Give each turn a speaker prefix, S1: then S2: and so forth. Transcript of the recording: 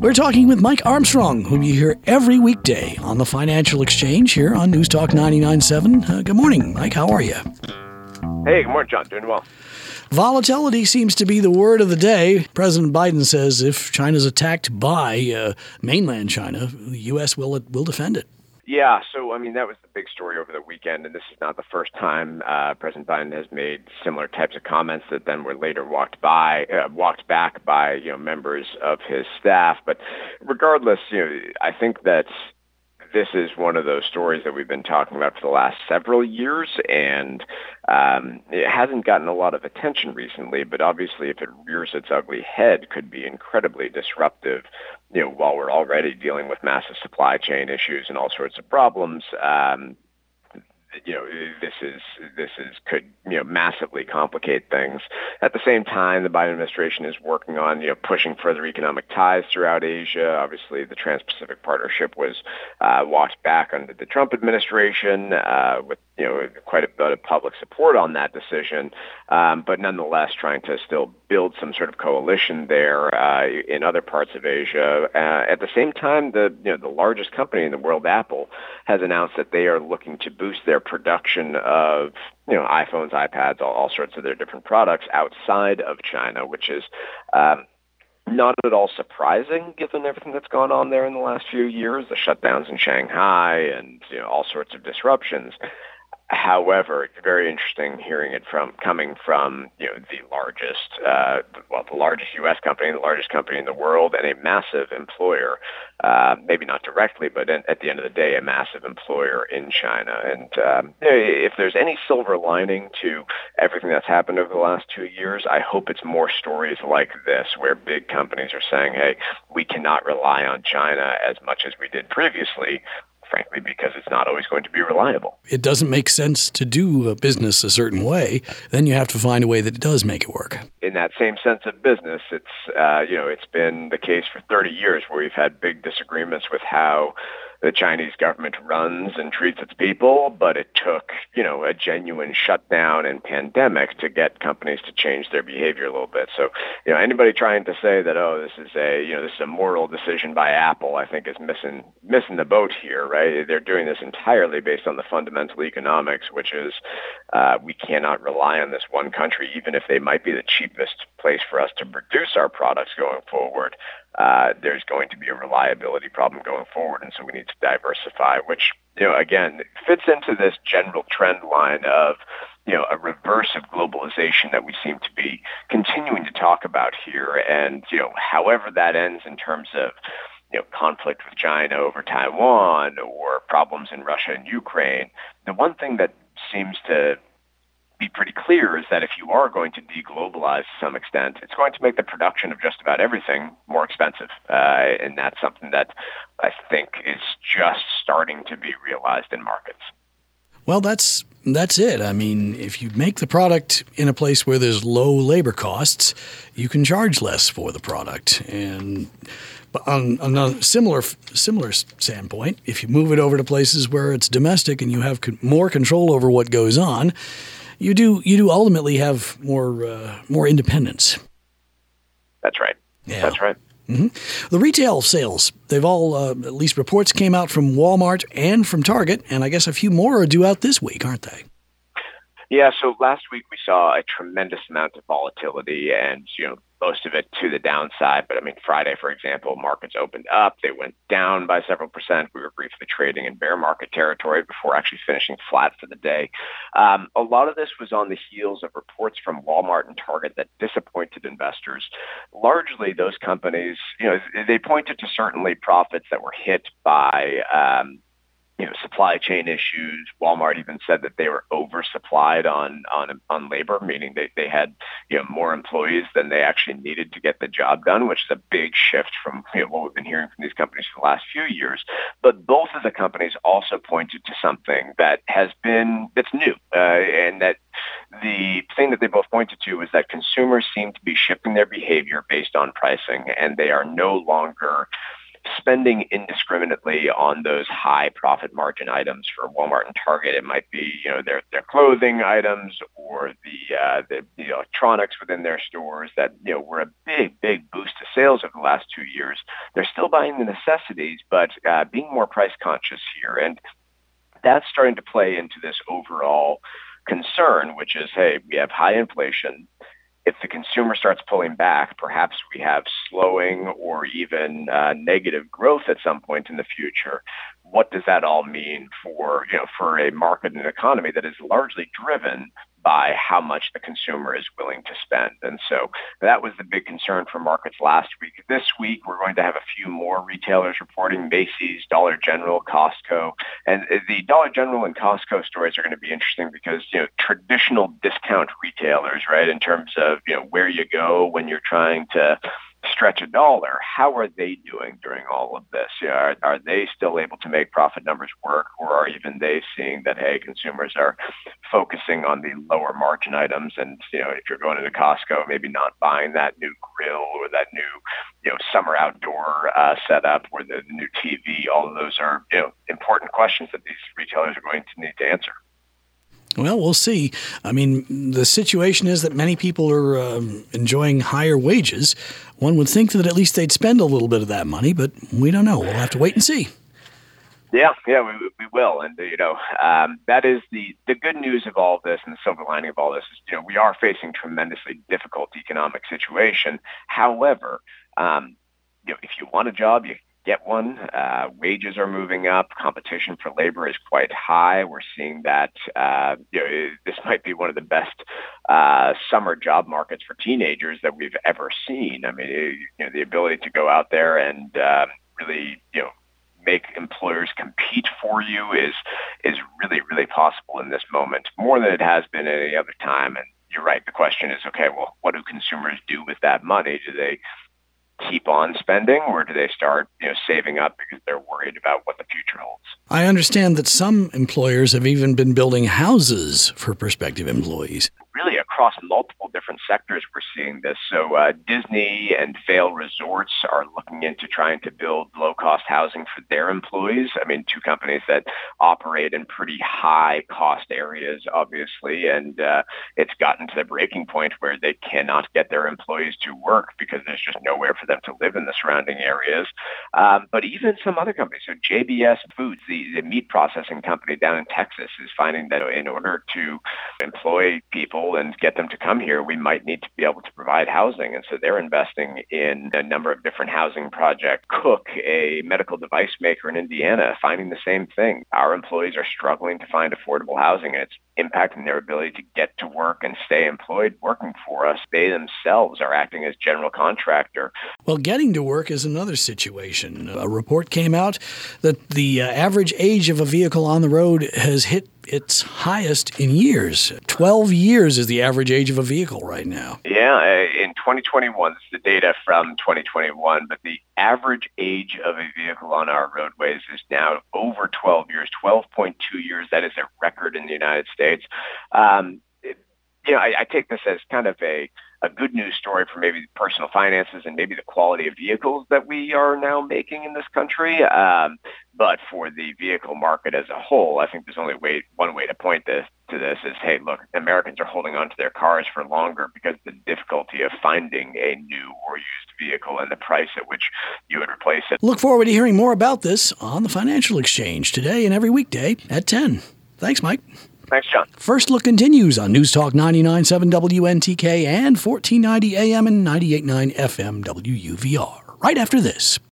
S1: We're talking with Mike Armstrong, whom you hear every weekday on the Financial Exchange here on News Talk 99.7. Uh, good morning, Mike. How are you?
S2: Hey, good morning, John. Doing well.
S1: Volatility seems to be the word of the day. President Biden says if China's attacked by uh, mainland China, the U.S. will will defend it.
S2: Yeah, so I mean that was the big story over the weekend, and this is not the first time uh, President Biden has made similar types of comments that then were later walked by, uh, walked back by you know members of his staff. But regardless, you know, I think that this is one of those stories that we've been talking about for the last several years, and um, it hasn't gotten a lot of attention recently. But obviously, if it rears its ugly head, could be incredibly disruptive. You know, while we're already dealing with massive supply chain issues and all sorts of problems. Um, you know this is this is could you know massively complicate things. At the same time, the Biden administration is working on you know pushing further economic ties throughout Asia. Obviously, the Trans-Pacific Partnership was uh, walked back under the Trump administration uh, with you know quite a bit of public support on that decision, um, but nonetheless trying to still build some sort of coalition there uh, in other parts of Asia. Uh, at the same time, the you know the largest company in the world, Apple, has announced that they are looking to boost their production of you know iPhones, iPads, all, all sorts of their different products outside of China, which is um, not at all surprising given everything that's gone on there in the last few years, the shutdowns in Shanghai and you know all sorts of disruptions. However, it's very interesting hearing it from coming from you know the largest, uh, well, the largest U.S. company, the largest company in the world, and a massive employer. Uh, maybe not directly, but in, at the end of the day, a massive employer in China. And um, if there's any silver lining to everything that's happened over the last two years, I hope it's more stories like this, where big companies are saying, "Hey, we cannot rely on China as much as we did previously." Frankly, because it's not always going to be reliable.
S1: It doesn't make sense to do a business a certain way. Then you have to find a way that it does make it work.
S2: In that same sense of business, it's uh, you know it's been the case for 30 years where we've had big disagreements with how the Chinese government runs and treats its people, but it took, you know, a genuine shutdown and pandemic to get companies to change their behavior a little bit. So, you know, anybody trying to say that, oh, this is a, you know, this is a moral decision by Apple, I think is missing missing the boat here, right? They're doing this entirely based on the fundamental economics, which is uh, we cannot rely on this one country, even if they might be the cheapest place for us to produce our products going forward uh, there's going to be a reliability problem going forward, and so we need to diversify. Which, you know, again fits into this general trend line of you know, a reverse of globalization that we seem to be continuing to talk about here. And, you know, however that ends in terms of, you know, conflict with China over Taiwan or problems in Russia and Ukraine, the one thing that seems to be pretty clear is that if you are going to deglobalize to some extent, it's going to make the production of just about everything more expensive. Uh, and that's something that I think is just starting to be realized in markets.
S1: Well, that's that's it. I mean, if you make the product in a place where there's low labor costs, you can charge less for the product. And on, on a similar similar standpoint, if you move it over to places where it's domestic and you have more control over what goes on, you do you do ultimately have more uh, more independence.
S2: That's right. Yeah. That's right.
S1: Mm-hmm. The retail sales, they've all, uh, at least reports came out from Walmart and from Target, and I guess a few more are due out this week, aren't they?
S2: Yeah, so last week we saw a tremendous amount of volatility and, you know, most of it to the downside. But I mean, Friday, for example, markets opened up. They went down by several percent. We were briefly trading in bear market territory before actually finishing flat for the day. Um, a lot of this was on the heels of reports from Walmart and Target that disappointed investors. Largely, those companies, you know, they pointed to certainly profits that were hit by um, you know, supply chain issues. Walmart even said that they were oversupplied on on on labor, meaning they, they had you know more employees than they actually needed to get the job done, which is a big shift from you know, what we've been hearing from these companies for the last few years. But both of the companies also pointed to something that has been that's new, uh, and that the thing that they both pointed to is that consumers seem to be shifting their behavior based on pricing, and they are no longer spending indiscriminately on those high profit margin items for Walmart and Target. It might be, you know, their their clothing items or the uh, the, the electronics within their stores that you know were a big big boost to sales over the last two years. They're still buying the necessities, but uh, being more price conscious here, and that's starting to play into this overall concern, which is, hey, we have high inflation if the consumer starts pulling back, perhaps we have slowing or even uh, negative growth at some point in the future. What does that all mean for you know for a market and economy that is largely driven by how much the consumer is willing to spend. And so that was the big concern for markets last week. This week, we're going to have a few more retailers reporting Macy's, Dollar General, Costco. And the Dollar General and Costco stories are going to be interesting because, you know, traditional discount retailers, right, in terms of, you know, where you go when you're trying to stretch a dollar, how are they doing during all of this? You know, are, are they still able to make profit numbers work, or are even they seeing that hey, consumers are focusing on the lower margin items, and you know, if you're going into Costco, maybe not buying that new grill or that new you know summer outdoor uh, setup or the new TV. All of those are you know important questions that these retailers are going to need to answer.
S1: Well, we'll see. I mean, the situation is that many people are um, enjoying higher wages. One would think that at least they'd spend a little bit of that money, but we don't know. We'll have to wait and see.
S2: Yeah, yeah, we, we will, and you know um, that is the the good news of all of this, and the silver lining of all this is you know we are facing tremendously difficult economic situation. However, um, you know if you want a job, you get one. Uh, wages are moving up. Competition for labor is quite high. We're seeing that uh, you know, this might be one of the best uh, summer job markets for teenagers that we've ever seen. I mean, you know, the ability to go out there and uh, really, you know, make employers compete for you is is really really possible in this moment more than it has been any other time. And you're right. The question is, okay, well, what do consumers do with that money? Do they keep on spending or do they start you know saving up because they're worried about what the future holds?
S1: I understand that some employers have even been building houses for prospective employees.
S2: Really across multiple different sectors we're seeing this. So uh, Disney and Vail Resorts are looking into trying to build low-cost housing for their employees. I mean, two companies that operate in pretty high-cost areas, obviously, and uh, it's gotten to the breaking point where they cannot get their employees to work because there's just nowhere for them to live in the surrounding areas. Um, but even some other companies, so JBS Foods, the, the meat processing company down in Texas, is finding that in order to employ people and get them to come here, we might need to be able to provide housing. And so they're investing in a number of different housing projects. Cook, a medical device maker in Indiana, finding the same thing. Our employees are struggling to find affordable housing, and it's impacting their ability to get to work and stay employed working for us. They themselves are acting as general contractor.
S1: Well, getting to work is another situation. A report came out that the uh, average age of a vehicle on the road has hit its highest in years. 12 years is the average age of a vehicle right now.
S2: Yeah, uh, in 2021, this is the data from 2021, but the average age of a vehicle on our roadways is now over 12 years, 12.2 years. That is a record in the United States. Um, you know, I, I take this as kind of a a good news story for maybe personal finances and maybe the quality of vehicles that we are now making in this country. Um, but for the vehicle market as a whole, I think there's only way, one way to point this to this is, hey, look, Americans are holding on to their cars for longer because the difficulty of finding a new or used vehicle and the price at which you would replace it.
S1: Look forward to hearing more about this on the Financial Exchange today and every weekday at 10. Thanks, Mike.
S2: Thanks, John.
S1: First Look continues on News Talk 99.7 WNTK and 1490 AM and 98.9 FM WUVR. Right after this.